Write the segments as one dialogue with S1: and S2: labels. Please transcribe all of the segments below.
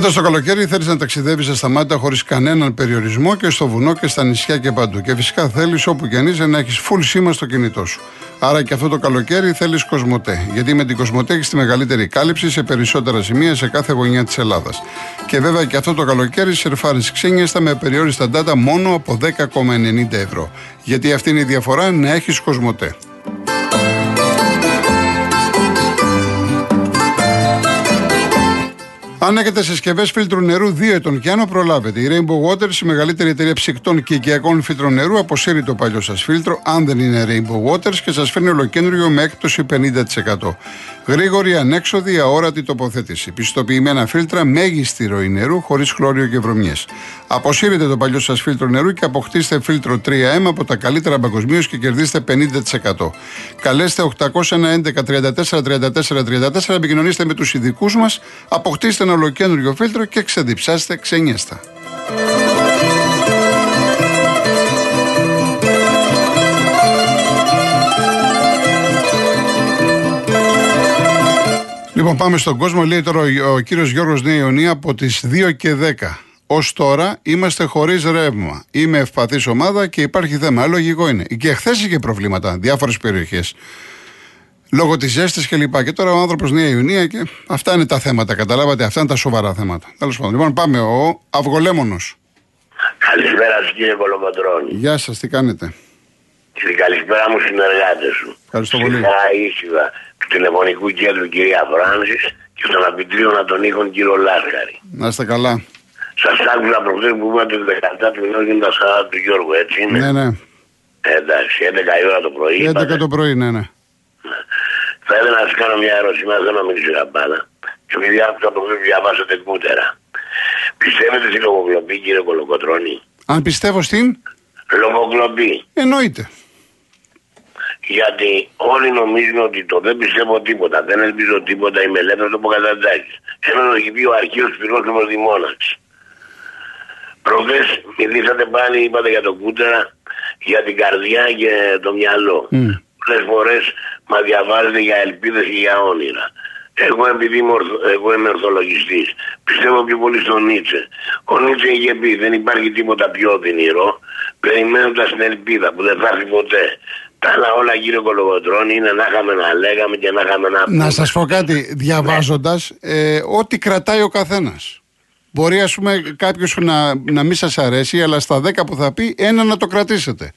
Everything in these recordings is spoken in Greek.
S1: Φέτος το καλοκαίρι θέλεις να ταξιδεύεις σταμάτα χωρίς κανέναν περιορισμό και στο βουνό και στα νησιά και παντού. Και φυσικά θέλεις όπου και αν να έχεις full σήμα στο κινητό σου. Άρα και αυτό το καλοκαίρι θέλεις Κοσμοτέ. Γιατί με την Κοσμοτέ έχεις τη μεγαλύτερη κάλυψη σε περισσότερα σημεία σε κάθε γωνιά της Ελλάδας. Και βέβαια και αυτό το καλοκαίρι σερφάρεις ξένιαστα με περιόριστα data μόνο από 10,90 ευρώ. Γιατί αυτή είναι η διαφορά να έχεις Κοσμοτέ. Αν έχετε συσκευές φίλτρου νερού 2 ετών και άνω, προλάβετε. Η Rainbow Waters, η μεγαλύτερη εταιρεία ψυκτών και οικιακών φίλτρων νερού, αποσύρει το παλιό σας φίλτρο, αν δεν είναι Rainbow Waters, και σας φέρνει ολοκέντριο με έκπτωση 50%. Γρήγορη, ανέξοδη, αόρατη τοποθέτηση. Πιστοποιημένα φίλτρα, μέγιστη ροή νερού, χωρίς χλώριο και βρωμιές. Αποσύρετε το παλιό σας φίλτρο νερού και αποκτήστε φίλτρο 3M από τα καλύτερα παγκοσμίως και κερδίστε 50%. Καλέστε 811 34 34 34, επικοινωνήστε με τους ειδικούς μας, αποκτήστε ένα ολοκέντριο φίλτρο και ξεδιψάστε ξενιέστα. Λοιπόν, πάμε στον κόσμο. Λέει τώρα ο κύριος Γιώργος Νέα Ιωνία από τις 2 και 10. Ω τώρα είμαστε χωρίς ρεύμα. Είμαι ευπαθής ομάδα και υπάρχει θέμα. Λογικό είναι. Και χθες είχε προβλήματα, διάφορες περιοχές. Λόγω της ζέστης και λοιπά. Και τώρα ο άνθρωπος Νέα Ιουνία και αυτά είναι τα θέματα. Καταλάβατε, αυτά είναι τα σοβαρά θέματα. Τέλος πάντων. Λοιπόν, πάμε. Ο Αυγολέμονος.
S2: Καλησπέρα σας κύριε Κολοκοντρόνη.
S1: Γεια σας, τι κάνετε;
S2: Την καλησπέρα μου συνεργάτες σου.
S1: Ευχαριστώ πολύ.
S2: ήσυχα του τηλεφωνικού κέντρου κυρία Φράνσης και των απειτρίων των ήχων κύριο Λάσκαρη.
S1: Να είστε καλά.
S2: Σας άκουσα προχθές που είπατε το 17 του μηνό είναι τα 40 του Γιώργου, έτσι είναι;
S1: Ναι, ναι.
S2: Ε, εντάξει, 11 η ώρα το πρωί.
S1: 11 είπατε. το πρωί, ναι, ναι.
S2: Θα ήθελα να σας κάνω μια ερώτηση, μα δεν μιλήσω για πάντα. Και επειδή άκουσα το βιβλίο διαβάσατε κούτερα. Πιστεύετε στη λογοκλοπή, κύριε Κολοκοτρόνη.
S1: Αν πιστεύω στην.
S2: Λογοκλοπή.
S1: Εννοείται.
S2: Γιατί όλοι νομίζουν ότι το δεν πιστεύω τίποτα, δεν ελπίζω τίποτα, είμαι ελεύθερος το αποκαταντάξει. Ένα το έχει πει ο αρχαίος πυρόσωπο Δημόναξ. Προχθές μιλήσατε πάλι, είπατε για το κούτερα, για την καρδιά και το μυαλό. Mm. Πολλές φορές μα διαβάζετε για ελπίδες και για όνειρα. Εγώ επειδή είμαι, ορθ, εγώ είμαι ορθολογιστής, πιστεύω πιο πολύ στον Νίτσε. Ο Νίτσε είχε πει: Δεν υπάρχει τίποτα πιο οδυνηρό, περιμένοντας την ελπίδα που δεν θα έρθει ποτέ. Τα άλλα όλα γύρω κολογοτρών είναι να είχαμε να λέγαμε και να είχαμε να
S1: πούμε. Να σας πω κάτι, διαβάζοντας, ε, ό,τι κρατάει ο καθένας. Μπορεί, ας πούμε, κάποιος να, να μην σας αρέσει, αλλά στα 10 που θα πει, ένα να το κρατήσετε.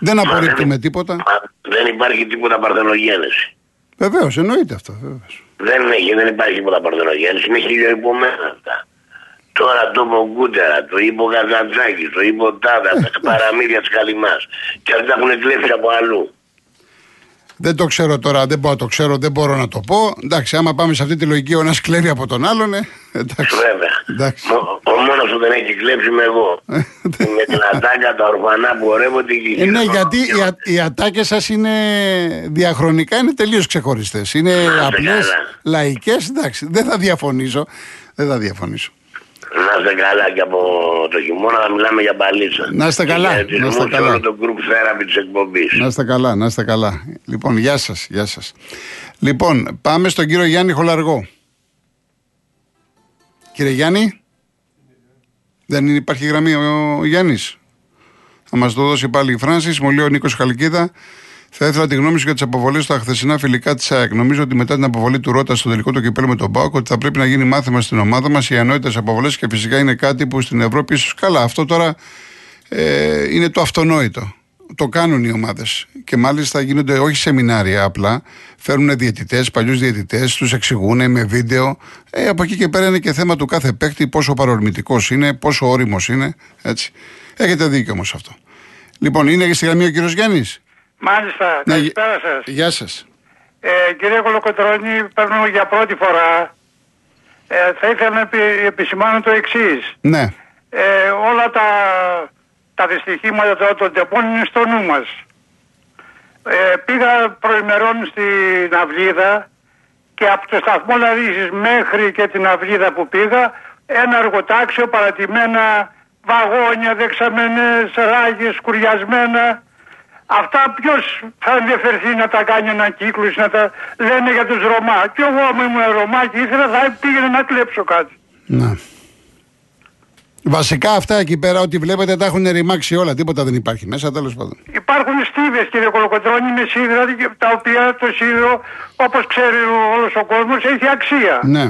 S1: Δεν απορρίπτουμε τίποτα. Μα
S2: δεν υπάρχει τίποτα παρθενογένεση.
S1: Βεβαίως, εννοείται αυτό. Βεβαίως.
S2: Δεν, έχει, δεν υπάρχει τίποτα παρθενογένεση. Είναι χιλιοϊπωμένα αυτά. Τώρα το είπε Κούτερα, το είπε ο Καζαντζάκη, το είπε ο Τάδας, τα παραμύθια της Καλυμά. Και αυτά έχουν κλέψει από αλλού.
S1: Δεν το ξέρω τώρα, δεν μπορώ να το ξέρω, δεν μπορώ να το πω. Εντάξει, άμα πάμε σε αυτή τη λογική, ο ένας κλέβει από τον άλλον, ε, εντάξει.
S2: Βέβαια. Εντάξει. Ο, ο μόνο που δεν έχει κλέψει είμαι εγώ. Ε, με την ατάκα, τα ορφανά που ορεύονται εκεί.
S1: Ε, ναι, γιατί οι, οι ατάκες σας είναι διαχρονικά είναι τελείως ξεχωριστές. Είναι απλές, λαϊκές. Εντάξει, δεν θα διαφωνήσω. Δεν θα διαφωνήσω.
S2: Να είστε καλά και από το χειμώνα να μιλάμε για παλίτσα.
S1: Να είστε καλά. Να είστε καλά.
S2: το group therapy της εκπομπής.
S1: Να είστε καλά, να είστε καλά. Λοιπόν, γεια σας, γεια σας. Λοιπόν, πάμε στον κύριο Γιάννη Χολαργό. Κύριε Γιάννη, δεν υπάρχει γραμμή ο Γιάννης. Θα μας το δώσει πάλι η Φράνσις, μου λέει ο Νίκος Χαλκίδα. Θα ήθελα τη γνώμη σου για τις αποβολές στα χθεσινά φιλικά της ΑΕΚ. Νομίζω ότι μετά την αποβολή του Ρότα στο τελικό του κυπέλου με τον Πάοκ, ότι θα πρέπει να γίνει μάθημα στην ομάδα μας οι ανόητες αποβολές και φυσικά είναι κάτι που στην Ευρώπη ίσως καλά. Αυτό τώρα ε, είναι το αυτονόητο. Το κάνουν οι ομάδες. Και μάλιστα γίνονται όχι σεμινάρια απλά. Φέρνουν διαιτητές, παλιούς διαιτητές, τους εξηγούν με βίντεο. Ε, από εκεί και πέρα είναι και θέμα του κάθε παίκτη, πόσο παρορμητικός είναι, πόσο όριμος είναι. Έτσι. Έχετε δίκιο όμως αυτό. Λοιπόν, είναι στη γραμμή ο κύριος Γιάννης;
S3: Μάλιστα, ναι, καλησπέρα
S1: σας. Γεια σας.
S3: Ε, κύριε Κολοκοτρώνη, παίρνω για πρώτη φορά. Ε, θα ήθελα να επισημάνω το εξής.
S1: Ναι.
S3: Ε, όλα τα, τα δυστυχήματα των τεπών είναι στο νου μας. Ε, πήγα προημερών στην Αυλίδα και από το σταθμό Λαρίσης μέχρι και την Αυλίδα που πήγα ένα εργοτάξιο παρατημένα βαγόνια, δεξαμενές, ράγες, σκουριασμένα Αυτά ποιος θα ενδιαφερθεί να τα κάνει ένα κύκλο να τα λένε για τους Ρωμά. Και εγώ, άμα ήμουν Ρωμά και ήθελα, θα πήγαινε να κλέψω κάτι.
S1: Ναι. Βασικά αυτά εκεί πέρα, ό,τι βλέπετε τα έχουν ρημάξει όλα. Τίποτα δεν υπάρχει μέσα, τέλος πάντων.
S3: Υπάρχουν στίβες κύριε Κολοκοτρώνη με σίδερα τα οποία το σίδερο όπως ξέρει όλος ο κόσμος έχει αξία.
S1: Ναι.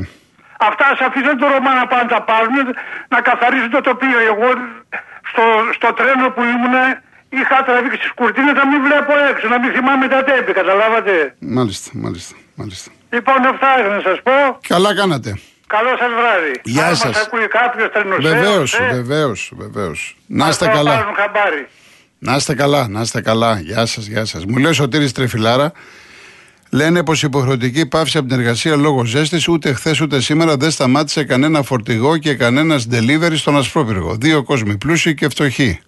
S3: Αυτά ας αφήσουν το Ρωμά να πάνε τα πάρουν, να καθαρίσουν το τοπίο. Εγώ στο, στο τρένο που ήμουν είχα τραβήξει τις κουρτίνες να μην βλέπω έξω, να μην θυμάμαι τα τέμπη, καταλάβατε;
S1: Μάλιστα, μάλιστα, μάλιστα.
S3: Λοιπόν αυτά είχα να σας πω.
S1: Καλά κάνατε.
S3: Καλό σας βράδυ.
S1: Γεια
S3: Αν
S1: σας.
S3: μας ακούει κάποιος τρενοσέος,
S1: Βεβαίως,
S3: ε,
S1: βεβαίως, βεβαίως. Να είστε
S3: ας το
S1: καλά.
S3: πάρουν χαμπάρι.
S1: Να είστε καλά, να είστε καλά. Γεια σας, γεια σας. Μου λέει ο Σωτήρης Τρεφιλάρα. Λένε πως η υποχρεωτική πάυση από την εργασία λόγω ζέστης ούτε χθες ούτε σήμερα δεν σταμάτησε κανένα φορτηγό και κανένας delivery στον Ασπρόπυργο. Δύο κόσμοι πλούσιοι και φτωχοί.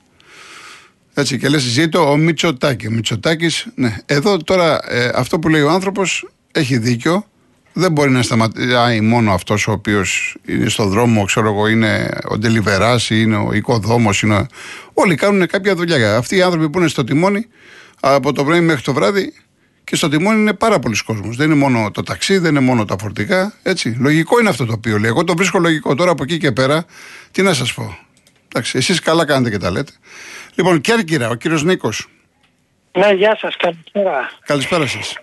S1: Έτσι και λες, ζήτω ο Μητσοτάκη. Ο Μητσοτάκης, ναι. Εδώ τώρα ε, αυτό που λέει ο άνθρωπος έχει δίκιο. Δεν μπορεί να σταματάει μόνο αυτός ο οποίος είναι στο δρόμο, ξέρω εγώ, είναι ο ντελιβεράς ή είναι ο οικοδόμος. Είναι... Όλοι κάνουν κάποια δουλειά. Αυτοί οι άνθρωποι που είναι στο τιμόνι από το πρωί μέχρι το βράδυ και στο τιμόνι είναι πάρα πολλοί κόσμος. Δεν είναι μόνο το ταξί, δεν είναι μόνο τα φορτικά. Έτσι. Λογικό είναι αυτό το οποίο λέει. Εγώ το βρίσκω λογικό. Τώρα από εκεί και πέρα, τι να σας πω. Εντάξει, εσείς καλά κάνετε και τα λέτε. Λοιπόν, Κέρκυρα, ο κύριος Νίκος.
S4: Ναι, γεια σας, καλησπέρα.
S1: Καλησπέρα σας.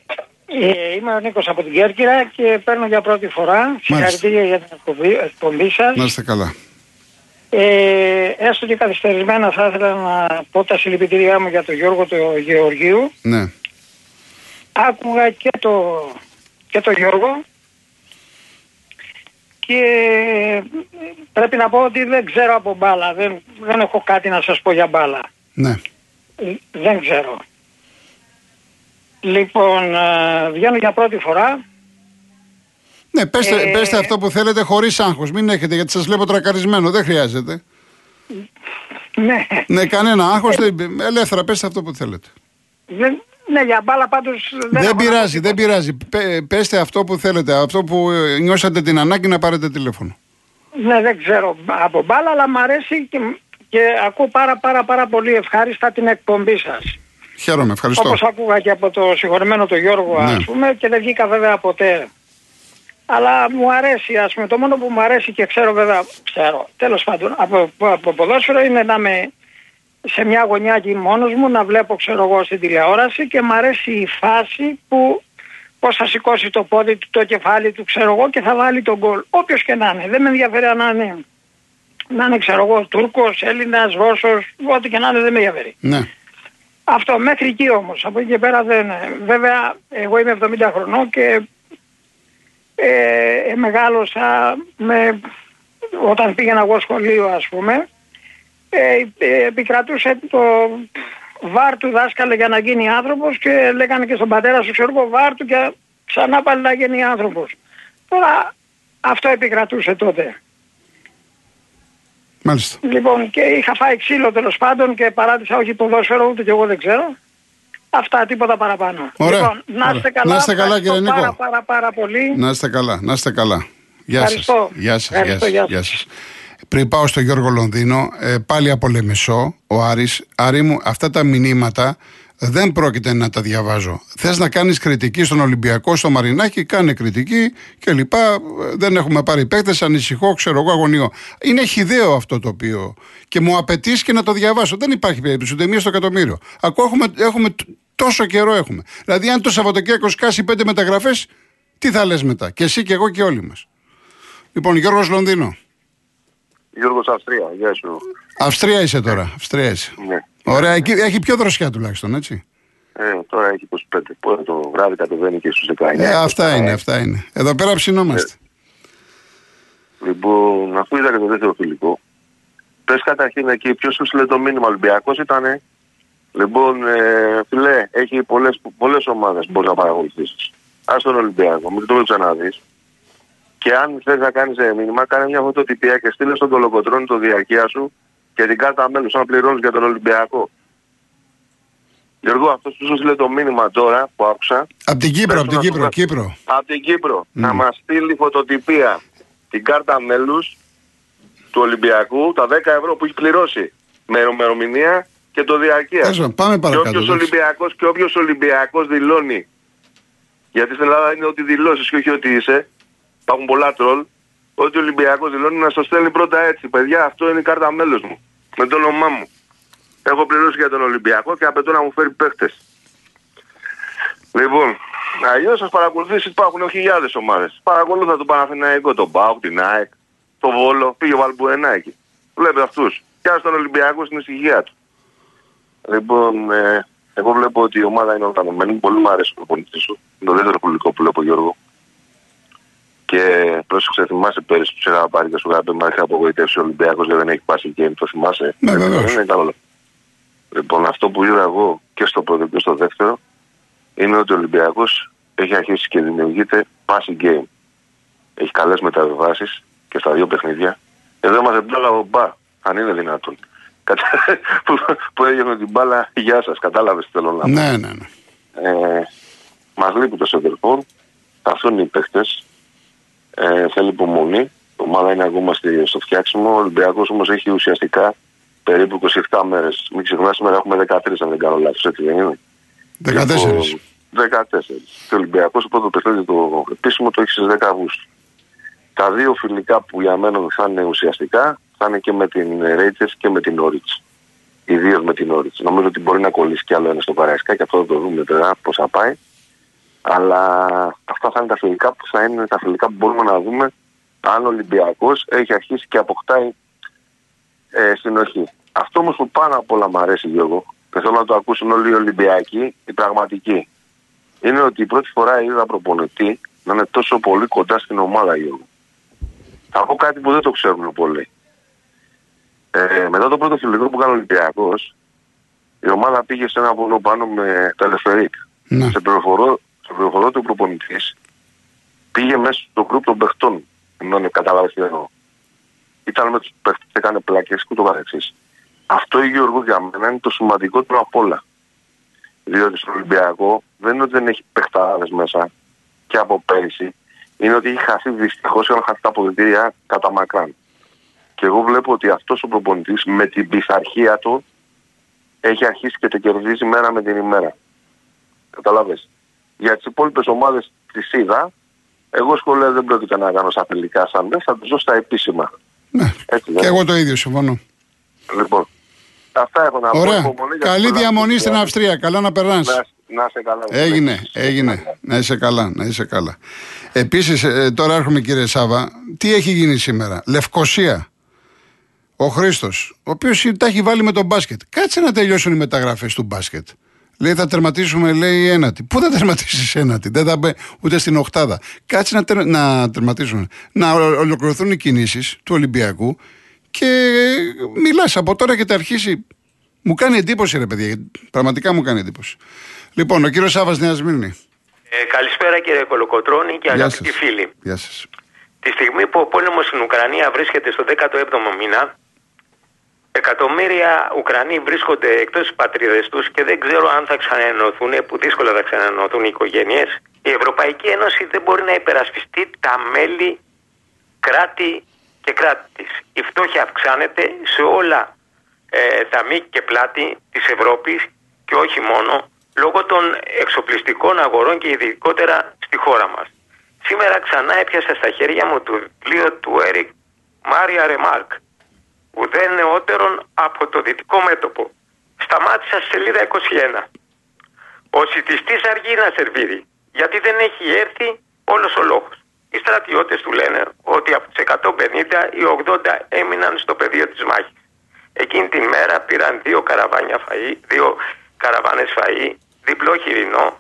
S4: Ε, είμαι ο Νίκος από την Κέρκυρα και παίρνω για πρώτη φορά. Συγχαρητήρια για την εκπομπή, εκπομπή σας.
S1: Να είστε καλά.
S4: Ε, έστω και καθυστερισμένα θα ήθελα να πω τα συλληπιτήριά μου για τον Γιώργο του Γεωργίου.
S1: Ναι.
S4: Άκουγα και το, και το Γιώργο και πρέπει να πω ότι δεν ξέρω από μπάλα. Δεν, δεν έχω κάτι να σας πω για μπάλα.
S1: Ναι.
S4: Ε, Δεν ξέρω. Λοιπόν, ε, βγαίνω για πρώτη φορά.
S1: Ναι, πέστε,
S4: Ε,
S1: πέστε αυτό που θέλετε χωρίς άγχος. Μην έχετε, γιατί σας βλέπω τρακαρισμένο. Δεν χρειάζεται.
S4: Ναι,
S1: Ναι, κανένα άγχος. Ελεύθερα, πέστε αυτό που θέλετε.
S4: δεν, ναι για μπάλα πάντως δεν,
S1: Δεν,
S4: έχω να
S1: πειράζει,
S4: πω
S1: δεν
S4: τίποτα.
S1: πειράζει. Πέ- πέστε αυτό που θέλετε. Αυτό που ε, νιώσατε την ανάγκη να πάρετε τηλέφωνο.
S4: Ναι, δεν ξέρω από μπάλα, αλλά μου αρέσει και, και ακούω πάρα πάρα πάρα πολύ ευχάριστα την εκπομπή σας.
S1: Χαίρομαι, ευχαριστώ.
S4: Όπως άκουγα και από το συγχωρεμένο τον Γιώργο
S1: Ναι.
S4: ας πούμε και δεν βγήκα βέβαια ποτέ. Αλλά μου αρέσει ας πούμε, το μόνο που μου αρέσει και ξέρω βέβαια, ξέρω, τέλος πάντων από, από ποδόσφαιρο είναι να είμαι σε μια γωνιά εκεί μόνος μου να βλέπω ξέρω εγώ στην τηλεόραση και μου αρέσει η φάση που πώς θα σηκώσει το πόδι του, το κεφάλι του ξέρω εγώ και θα βάλει τον γκολ. Όποιος και να είναι, δεν με ενδιαφέρει αν να είναι, να είναι ξέρω εγώ Τούρκος, Έλληνας, Ρώσος, ό,τι και να είναι δεν με ενδιαφέρει.
S1: Ναι.
S4: Αυτό μέχρι εκεί όμως. Από εκεί και πέρα δεν. Βέβαια, εγώ είμαι 70 χρονών και ε, μεγάλωσα με, όταν πήγαινα εγώ σχολείο ας πούμε ε, ε, επικρατούσε το βάρ του δάσκαλε για να γίνει άνθρωπος και λέγανε και στον πατέρα σου ξέρω εγώ βάρ του και ξανά πάλι να γίνει άνθρωπος. Τώρα αυτό επικρατούσε τότε.
S1: Μάλιστα.
S4: Λοιπόν, και είχα φάει ξύλο τέλος πάντων και παράτησα όχι ποδόσφαιρο, ούτε και εγώ δεν ξέρω. Αυτά, τίποτα παραπάνω.
S1: Ωραία.
S4: Λοιπόν, να είστε
S1: Ωραία.
S4: καλά.
S1: Να είστε καλά,
S4: ευχαριστώ
S1: κύριε Νίκο.
S4: Πάρα, πάρα, πάρα πολύ.
S1: Να είστε καλά, να είστε καλά. Γεια σας.
S4: Ευχαριστώ.
S1: Γεια σας, γεια
S4: Ευχαριστώ,
S1: σας,
S4: γεια
S1: γεια σας. Πριν πάω στο Γιώργο Λονδίνο, ε, πάλι από Λεμεσό, ο Άρης, Άρη μου, αυτά τα μηνύματα δεν πρόκειται να τα διαβάζω. Θες να κάνεις κριτική στον Ολυμπιακό, στο Μαρινάκι, κάνε κριτική και λοιπά. Ε, Δεν έχουμε πάρει παίκτες, ανησυχώ, ξέρω εγώ, αγωνιώ. Είναι χιδαίο αυτό το οποίο. Και μου απαιτείς και να το διαβάσω. Δεν υπάρχει περίπτωση, ούτε μία στο εκατομμύριο. Ακόμα έχουμε, έχουμε τ- τόσο καιρό έχουμε. Δηλαδή, αν το Σαββατοκύριακο σκάσει πέντε μεταγραφές, τι θα λες μετά. Και εσύ και εγώ και όλοι μας. Λοιπόν, Γιώργος Λονδίνο.
S5: Γιώργος Αυστρία, γεια σου.
S1: Αυστρία είσαι τώρα. Αυστρία είσαι.
S5: Ναι.
S1: Ωραία, εκεί έχει πιο δροσιά τουλάχιστον, έτσι.
S5: Ε, τώρα έχει 25. Πότε το βράδυ κατεβαίνει και στους 19.
S1: Ε, αυτά είναι, αυτά είναι. Εδώ πέρα ψινόμαστε.
S5: Λοιπόν, αφού είδα και το δεύτερο φιλικό, πες καταρχήν εκεί ποιος σου στείλε το μήνυμα Ολυμπιακός ήτανε; Λοιπόν, ε, φιλέ, έχει πολλές, πολλές ομάδες που μπορείς να παρακολουθήσεις. Ας τον Ολυμπιακό, μην το ξαναδείς. Και αν θες να κάνεις ε, μήνυμα, κάνε μια φωτοτυπία και στείλε στον κολοκοτρόνη το διαρκεία σου και την κάρτα μέλους να πληρώνεις για τον Ολυμπιακό. Γιώργο, αυτός που σου στείλε το μήνυμα τώρα που άκουσα,
S1: Από την Κύπρο,
S5: Πες
S1: από την
S5: το να
S1: Κύπρο,
S5: το
S1: Κύπρο.
S5: από την Κύπρο να μας στείλει φωτοτυπία την κάρτα μέλους του Ολυμπιακού, τα 10 ευρώ που έχει πληρώσει με ημερομηνία και το διαρκεία.
S1: Τέλος πάντων, πάμε
S5: Και
S1: παρακάτω.
S5: όποιος
S1: εντάξει.
S5: Ολυμπιακός και όποιος Ολυμπιακός δηλώνει γιατί στην Ελλάδα είναι ότι δηλώσεις και όχι ότι είσαι υπάρχουν πολλά τρόλ ότι ο Ολυμπιακός δηλώνει να στο στέλνει πρώτα έτσι. Παιδιά, αυτό είναι η κάρτα μέλο μου. Με το όνομά μου. Έχω πληρώσει για τον Ολυμπιακό και απαιτώ να μου φέρει παίχτε. Λοιπόν, αλλιώς σας παρακολουθήσεις υπάρχουν χιλιάδες ομάδες. Παρακολούθα τον Παναθηναϊκό, τον Μπάουκ, την ΑΕΚ, τον Βόλο, πήγε ο Βαλμπουενά εκεί. Βλέπετε αυτούς. Και τον Ολυμπιακό στην ησυχία του. Λοιπόν, ε, εγώ βλέπω ότι η ομάδα είναι οργανωμένη. Πολύ μου αρέσει ο προπονητής σου. Είναι το δεύτερο πουλικό που βλέπω, Γιώργο. Και πρόσεξε, θυμάσαι πέρυσι που σε είχα πάρει και σου είχα πει: Μα είχε απογοητεύσει ο Ολυμπιακός και δεν έχει πάσει και το θυμάσαι;
S1: Ναι, βεβαίως.
S5: Δεν είναι καλό. Λοιπόν, αυτό που είδα εγώ και στο πρώτο και στο δεύτερο είναι ότι ο Ολυμπιακός έχει αρχίσει και δημιουργείται passing game. Έχει καλές μεταβιβάσεις και στα δύο παιχνίδια. Εδώ μα μπάλα ο Μπα, αν είναι δυνατόν. Κατα- που, που έγινε την μπάλα, γεια σας, κατάλαβες τι θέλω να πω.
S1: Ναι, ναι, ναι.
S5: Ε, Μας λείπει το σεντερφόρ, θα έρθουν οι παίχτε. Ε, θέλει υπομονή. Η ομάδα είναι ακόμα στη- στο φτιάξιμο. Ο Ολυμπιακός όμως έχει ουσιαστικά περίπου 27 μέρες. Μην ξεχνάς, σήμερα έχουμε 13 αν δεν κάνω λάθος, έτσι δεν είναι;
S1: 14.
S5: Λοιπόν, 14. Και ο Ολυμπιακός το πρώτος παιχνίδι το επίσημο το έχει στις 10 Αυγούστου. Τα δύο φιλικά που για μένα θα είναι ουσιαστικά θα είναι και με την Ρέιτζερ και με την Όριτ. Ιδίω με την Όριτ. Νομίζω ότι μπορεί να κολλήσει κι άλλο ένα στο Παραϊσκά και αυτό θα το δούμε τώρα πώς θα πάει. Αλλά αυτά θα είναι τα φιλικά που θα είναι τα φιλικά που μπορούμε να δούμε αν ο Ολυμπιακός έχει αρχίσει και αποκτάει ε, συνοχή. Αυτό όμως που πάνω απ' όλα μου αρέσει Γιώργο και θέλω να το ακούσουν όλοι οι Ολυμπιακοί, οι πραγματικοί, είναι ότι η πρώτη φορά είδα προπονητή να είναι τόσο πολύ κοντά στην ομάδα Γιώργο. Θα πω κάτι που δεν το ξέρουν πολλοί. Ε, μετά το πρώτο φιλικό που έκανε ο Ολυμπιακός, η ομάδα πήγε σε ένα βουνό πάνω με τελεφερίκ.
S1: Ναι.
S5: Σε πληροφορώ, σε πληροφορώ του προπονητή πήγε μέσα στο γκρουπ των παιχτών. Ενώ καταλάβει τι εννοώ. Ήταν με τους παίχτε, έκανε πλάκε και το καθεξής. Αυτό Γιώργο για μένα είναι το σημαντικότερο απ' όλα. Διότι στον Ολυμπιακό δεν είναι ότι δεν έχει παιχτάδε μέσα και από πέρυσι. Είναι ότι έχει χαθεί δυστυχώς έχουν χαθεί τα αποδητήρια κατά μακράν. Και εγώ βλέπω ότι αυτός ο προπονητή με την πειθαρχία του έχει αρχίσει και το κερδίζει μέρα με την ημέρα. Καταλάβες. Για τις υπόλοιπες ομάδες της είδα, εγώ σχολεία δεν πρόκειται να κάνω στα φιλικά σαν μέσα, θα τους δώσω στα επίσημα.
S1: ναι.
S5: Έτσι, δεν
S1: Και
S5: είναι.
S1: εγώ το ίδιο συμφωνώ.
S5: Λοιπόν, αυτά έχω να πω.
S1: Ωραία.
S5: Υπομονή για
S1: Καλή
S5: την
S1: διαμονή στην
S5: Ελλάδα.
S1: Αυστρία. Καλά να περνάς.
S5: Να, να είσαι καλά.
S1: Έγινε, έγινε. Να είσαι καλά, να είσαι καλά. Επίσης, τώρα έρχομαι κύριε Σάβα, τι έχει γίνει σήμερα; Λευκοσία. Ο Χρήστος, ο οποίος τα έχει βάλει με τον μπάσκετ. Κάτσε να τελειώσουν οι μεταγραφές του μπάσκετ. Λέει θα τερματίσουμε, λέει ένατη. Πού θα τερματίσεις ένατη, δεν θα μπει ούτε στην οχτάδα. Κάτσε να, τερ, να τερματίσουν. Να ο- ολοκληρωθούν οι κινήσεις του Ολυμπιακού και μιλάς από τώρα και θα αρχίσει. Μου κάνει εντύπωση, ρε παιδιά. Πραγματικά μου κάνει εντύπωση. Λοιπόν, ο κύριος Σάβα Νέας Σμύρνη.
S6: Ε, καλησπέρα κύριε Κολοκοτρώνη και
S1: Γεια
S6: αγαπητοί
S1: σας.
S6: φίλοι.
S1: Γεια σας.
S6: Τη στιγμή που ο πόλεμος στην Ουκρανία βρίσκεται στο 17ο μήνα, εκατομμύρια Ουκρανοί βρίσκονται εκτός της πατρίδες τους και δεν ξέρω αν θα ξαναενωθούν, που δύσκολα θα ξαναενωθούν οι οικογένειες. Η Ευρωπαϊκή Ένωση δεν μπορεί να υπερασπιστεί τα μέλη κράτη και κράτης της. Η φτώχεια αυξάνεται σε όλα ε, τα μήκη και πλάτη της Ευρώπης και όχι μόνο λόγω των εξοπλιστικών αγορών και ειδικότερα στη χώρα μας. Σήμερα ξανά έπιασα στα χέρια μου το βιβλίο του Έρικ Μάρια Ρεμάρκ ουδέν νεότερον από το δυτικό μέτωπο. Σταμάτησα στη σελίδα 21. Ο σιτιστής αργεί να σερβίρει, γιατί δεν έχει έρθει όλος ο λόγος. Οι στρατιώτες του λένε ότι από τους 150 οι 80 έμειναν στο πεδίο της μάχης. Εκείνη την μέρα πήραν δύο καραβάνια φαΐ, δύο καραβάνες φαΐ, διπλό χοιρινό,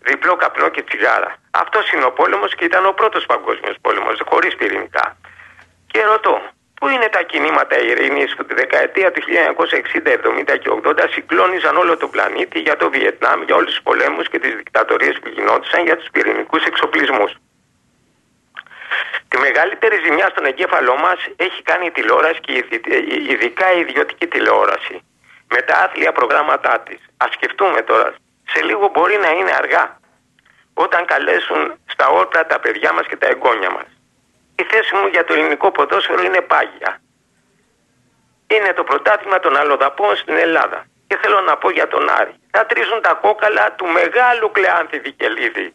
S6: διπλό καπνό και τσιγάρα. Αυτός είναι ο πόλεμος και ήταν ο πρώτος παγκόσμιος πόλεμος, χωρίς πυρηνικά. Και ρωτώ, πού είναι τα κινήματα ειρήνης που τη δεκαετία του 1960, 70 και 80 συγκλώνιζαν όλο τον πλανήτη για το Βιετνάμ, για όλους τους πολέμους και τις δικτατορίες που γινόντουσαν για τους πυρηνικούς εξοπλισμούς. Τη μεγαλύτερη ζημιά στον εγκέφαλό μας έχει κάνει η τηλεόραση και ειδι- ειδικά η ιδιωτική τηλεόραση με τα άθλια προγράμματά της. Ας σκεφτούμε τώρα, σε λίγο μπορεί να είναι αργά όταν καλέσουν στα όρπρα τα παιδιά μας και τα εγγόνια μας. Η θέση μου για το ελληνικό ποδόσφαιρο είναι πάγια. Είναι το πρωτάθλημα των αλλοδαπών στην Ελλάδα. Και θέλω να πω για τον Άρη. Θα τρίζουν τα κόκαλα του μεγάλου Κλεάνθη Βικελίδη.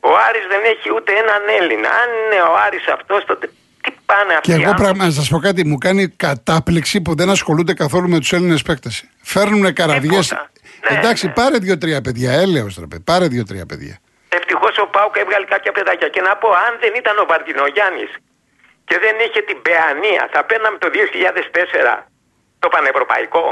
S6: Ο Άρης δεν έχει ούτε έναν Έλληνα. Αν είναι ο Άρης αυτός τότε τι Πάνε αυτοί.
S1: Και εγώ
S6: οι άνθρωποι;
S1: πράγμα, να σας πω κάτι, μου κάνει κατάπληξη που δεν ασχολούνται καθόλου με τους Έλληνες παίκτες. Φέρνουν καραβιές.
S6: Τίποτα. Ναι,
S1: Εντάξει,
S6: ναι.
S1: πάρε δύο-τρία παιδιά. Έλεος ρε παιδί. Πάρε δύο-τρία παιδιά.
S6: Ευτυχώ ο Πάουκ έβγαλε κάποια παιδάκια. Και να πω, αν δεν ήταν ο Βαρδινογιάννης και δεν είχε την πεανία, θα παίρναμε το 2004 το πανευρωπαϊκό.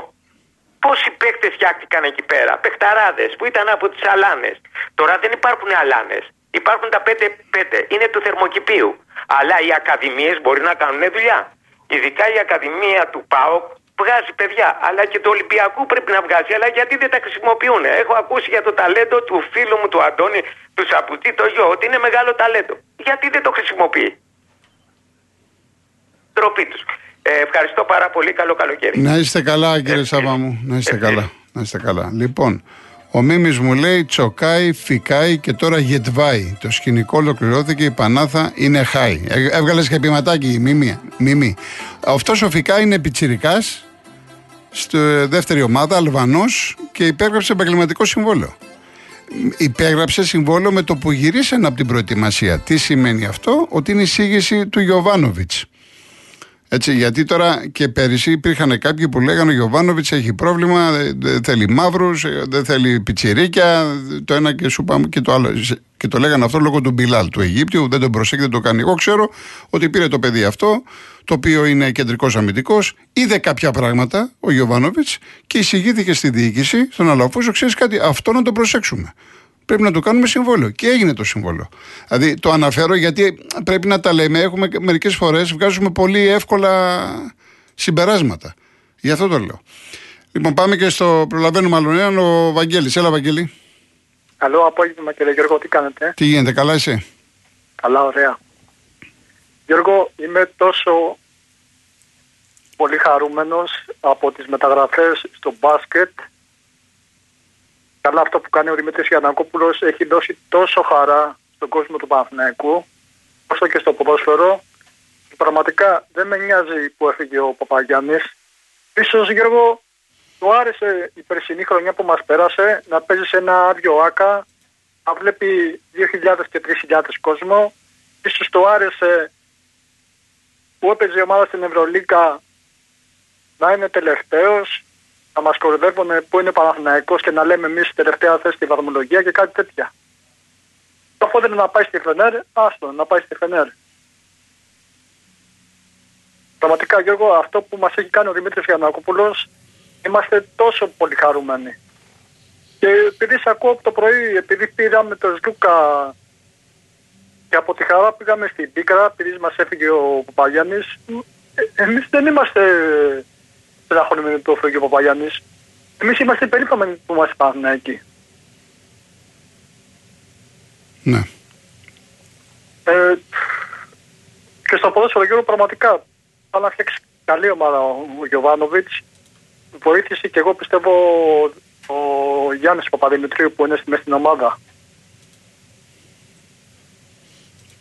S6: Πόσοι παίκτες φτιάχτηκαν εκεί πέρα, παιχταράδες που ήταν από τις αλάνες. Τώρα δεν υπάρχουν αλάνες. Υπάρχουν τα 5-5, είναι του θερμοκηπίου. Αλλά οι ακαδημίες μπορεί να κάνουν δουλειά. Ειδικά η ακαδημία του ΠΑΟΚ βγάζει παιδιά. Αλλά και του Ολυμπιακού πρέπει να βγάζει. Αλλά γιατί δεν τα χρησιμοποιούν. Έχω ακούσει για το ταλέντο του φίλου μου του Αντώνη, του Σαπουτή, το γιο, ότι είναι μεγάλο ταλέντο. Γιατί δεν το χρησιμοποιεί; Τροπή τους. Ε, ευχαριστώ πάρα πολύ. Καλό καλοκαίρι.
S1: Να είστε καλά, κύριε
S6: Ε,
S1: Σάβα μου. Να είστε
S6: ε,
S1: καλά. Να είστε καλά. Λοιπόν, ο Μίμης μου λέει τσοκάει, φυκάει και τώρα γετβάει. Το σκηνικό ολοκληρώθηκε, η Πανάθα είναι χάι. Ε, Έβγαλες και ποιηματάκι η Μίμη. Μίμη. Αυτός ο φυκάει είναι πιτσιρικάς, στη δεύτερη ομάδα, Αλβανός και υπέγραψε επαγγελματικό συμβόλαιο. Υπέγραψε συμβόλαιο με το που γυρίσαν από την προετοιμασία. Τι σημαίνει αυτό, ότι είναι εισήγηση του Γιωβάνοβιτς. Έτσι, γιατί τώρα και πέρυσι υπήρχαν κάποιοι που λέγανε ο Γιωβάνοβιτς έχει πρόβλημα, δεν- δεν θέλει μαύρους, δεν θέλει πιτσιρίκια, το ένα και σου πάμε και το άλλο. Και το λέγανε αυτό λόγω του Μπιλάλ του Αιγύπτιου, δεν τον προσέχει, δεν το κάνει. Εγώ ξέρω ότι πήρε το παιδί αυτό, το οποίο είναι κεντρικός αμυντικός, είδε κάποια πράγματα ο Γιωβάνοβιτς και εισηγήθηκε στη διοίκηση, στον Αλαφούζο, ξέρεις κάτι, αυτό να το προσέξουμε. Πρέπει να το κάνουμε συμβόλαιο. Και έγινε το συμβόλαιο. Δηλαδή το αναφέρω γιατί πρέπει να τα λέμε. Έχουμε μερικές φορές βγάζουμε πολύ εύκολα συμπεράσματα. Γι' αυτό το λέω. Λοιπόν, πάμε και στο προλαβαίνουμε άλλον έναν, ο Βαγγέλης. Έλα, Βαγγέλη.
S7: Καλό απόγευμα κύριε Γιώργο, τι κάνετε;
S1: Τι γίνεται, καλά εσύ.
S7: Καλά, ωραία. Γιώργο, είμαι τόσο πολύ χαρούμενος από τις μεταγραφές στο μπάσκετ. Καλά αυτό που κάνει ο Δημήτρης Γιαννακόπουλος έχει δώσει τόσο χαρά στον κόσμο του Παναθηναϊκού, όσο και στο ποδόσφαιρο. Και πραγματικά δεν με νοιάζει που έφυγε ο Παπαγιάννης. Ίσως Γιώργο του άρεσε η περσινή χρονιά που μας πέρασε να παίζεις σε ένα άδειο άκα, να βλέπει 2.000 και 3.000 κόσμο. Ίσως του άρεσε που έπαιζε η ομάδα στην Ευρωλίκα να είναι τελευταίος, να μας κορυδεύουν που είναι Παναθηναϊκός και να λέμε εμείς τελευταία θέση στη βαθμολογία και κάτι τέτοια. Οπότε να πάει στη Φενέρ, άστο, να πάει στη Φενέρ. Πραγματικά Γιώργο, αυτό που μας έχει κάνει ο Δημήτρης Γιαννακόπουλος, είμαστε τόσο πολύ χαρούμενοι. Και επειδή σε ακούω από το πρωί, επειδή πήραμε τον Σλούκα και από τη χαρά πήγαμε στην Πίκρα, επειδή μας έφυγε ο Παπαγιάννης, ε, εμείς δεν είμαστε στεναχωρημένοι που έφυγε ο Παπαγιάννης. Εμείς είμαστε περήφανοι που μας υπάρχουν εκεί.
S1: Ναι.
S7: Ε, και στο ποδόσφαιρο Γιώργο πραγματικά θα να φτιάξει καλή ομάδα ο Γιωβάνοβιτς. Βοήθησε και εγώ πιστεύω ο Γιάννης Παπαδημητρίου που είναι στη μέση στην ομάδα.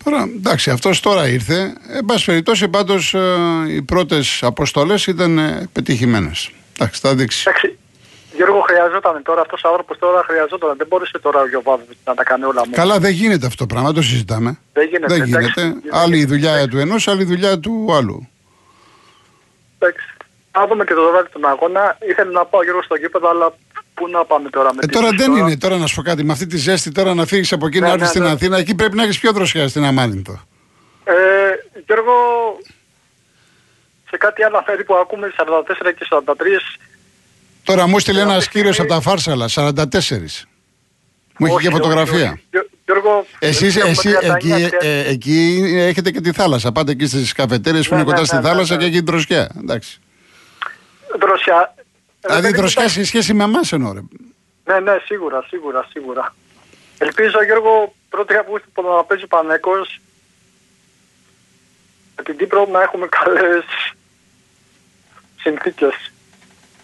S1: Τώρα, εντάξει, αυτός τώρα ήρθε. Εν πάση περιπτώσει, πάντως οι πρώτες αποστολές ήταν ε, πετυχημένες. Εντάξει, θα δείξει.
S7: Εντάξει, Γιώργο χρειαζόταν τώρα αυτός ο άνθρωπος τώρα χρειαζόταν. Δεν μπορούσε τώρα ο Γιωβάνοβιτς να τα κάνει όλα μόνος.
S1: Καλά, δεν γίνεται αυτό το πράγμα, το συζητάμε.
S7: Δεν γίνεται,
S1: Δεν
S7: εντάξει.
S1: γίνεται. Άλλη η δουλειά του ενός, άλλη η δουλειά του άλλου.
S7: Εντάξει. Να δούμε και το βράδυ τον αγώνα. Ήθελα να πάω Γιώργο στο γήπεδο, αλλά πού να πάμε τώρα με
S1: Ε,
S7: τη
S1: τώρα
S7: ζέστη
S1: δεν είναι, τώρα να σου πω κάτι, με αυτή τη ζέστη τώρα να φύγεις από εκεί
S7: Ναι,
S1: να έρθεις
S7: ναι,
S1: στην
S7: ναι.
S1: Αθήνα, εκεί πρέπει να έχεις πιο δροσιά στην Αμάνιτο.
S7: Ε, Γιώργο, σε κάτι άλλο μέρη που ακούμε 44 και 43,
S1: Τώρα μου έστειλε
S7: Ε,
S1: ένας
S7: αυτή τη
S1: κύριος
S7: στιγμή-
S1: από τα Φάρσαλα, 44. Μου έχει
S7: όχι,
S1: και φωτογραφία.
S7: όχι, όχι. Γιώργο,
S1: Εσείς,
S7: έχουμε
S1: εσύ,
S7: 39
S1: εκεί,
S7: και-
S1: ε, εκεί έχετε και τη θάλασσα. Πάτε εκεί στις καφετέρειες που
S7: Ναι,
S1: είναι κοντά
S7: ναι,
S1: στη
S7: ναι, ναι,
S1: θάλασσα
S7: ναι.
S1: και έχει δροσιά. Εντάξει.
S7: Δροσιά. Ε,
S1: Δηλαδή
S7: δεν
S1: δροσιά
S7: υπάρχει-
S1: σε σχέση με εμάς εννοώ. ρε.
S7: Ναι, ναι, σίγουρα, σίγουρα, σίγουρα. Ελπίζω, Γιώργο, 1η Αυγούστου που να παίζει ο Πανέκος με την Κύπρο να έχουμε καλές συνθήκες.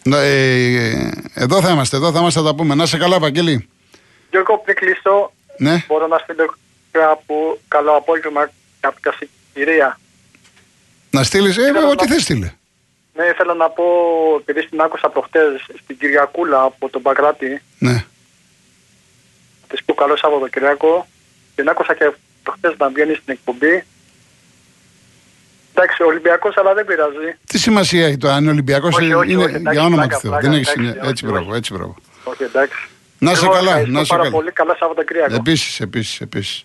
S1: Ναι, ε, εδώ θα είμαστε, εδώ θα είμαστε, θα τα πούμε. Να σε καλά, Βαγγέλη.
S7: Γιώργο, πριν κλείσω,
S1: Ναι.
S7: μπορώ να στείλω κάπου καλό απόγευμα κάποια συγκυρία.
S1: Να στείλεις, ε,
S7: Ήθελα
S1: ό,τι
S7: να-
S1: θες στείλε.
S7: Ναι, ήθελα να πω, επειδή την άκουσα προχτές στην Κυριακούλα από τον Παγκράτη,
S1: Ναι.
S7: της πω καλό Σαββατοκυριακό, την άκουσα και προχτές να βγαίνει στην εκπομπή. Εντάξει, Ολυμπιακός, αλλά δεν πειράζει.
S1: Τι σημασία έχει το αν είναι Ολυμπιακός,
S7: Όχι, όχι,
S1: είναι
S7: όχι, εντάξει,
S1: για όνομα
S7: πλάκα,
S1: του Θεού.
S7: πλάκα,
S1: Δεν έχει
S7: εντάξει,
S1: σημασία.
S7: όχι,
S1: Έτσι
S7: όχι.
S1: μπράβο, έτσι μπράβο.
S7: Όχι, εντάξει.
S1: Να σε
S7: Εγώ
S1: καλά,
S7: ευχαριστώ
S1: να σε
S7: πάρα
S1: καλά.
S7: πολύ. Καλά Σαββατοκύριακο.
S1: Επίσης, επίσης, επίσης.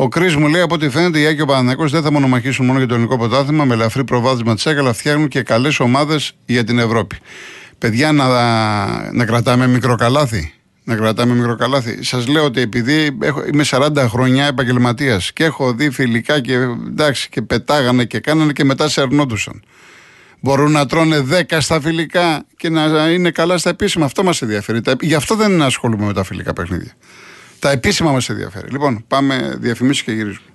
S1: Ο Κρις μου λέει: Από ό,τι φαίνεται, η Άκη και ο Παναθυνακό δεν θα μονομαχήσουν μόνο για το ελληνικό πρωτάθλημα με ελαφρύ προβάδισμα της ΕΚΑ, αλλά φτιάχνουν και καλές ομάδες για την Ευρώπη. Παιδιά, να, να κρατάμε μικρό καλάθι. Να κρατάμε μικρό καλάθι. Σας λέω ότι επειδή έχω, είμαι 40 χρόνια επαγγελματίας και έχω δει φιλικά και, εντάξει, και πετάγανε και κάνανε και μετά σε αρνόντουσαν. Μπορούν να τρώνε 10 στα φιλικά και να είναι καλά στα επίσημα. Αυτό μας ενδιαφέρει. Τα- Γι' αυτό δεν ασχολούμαι με τα φιλικά παιχνίδια. Τα επίσημα μας ενδιαφέρει. Λοιπόν, πάμε διαφημίσεις και γυρίζουμε.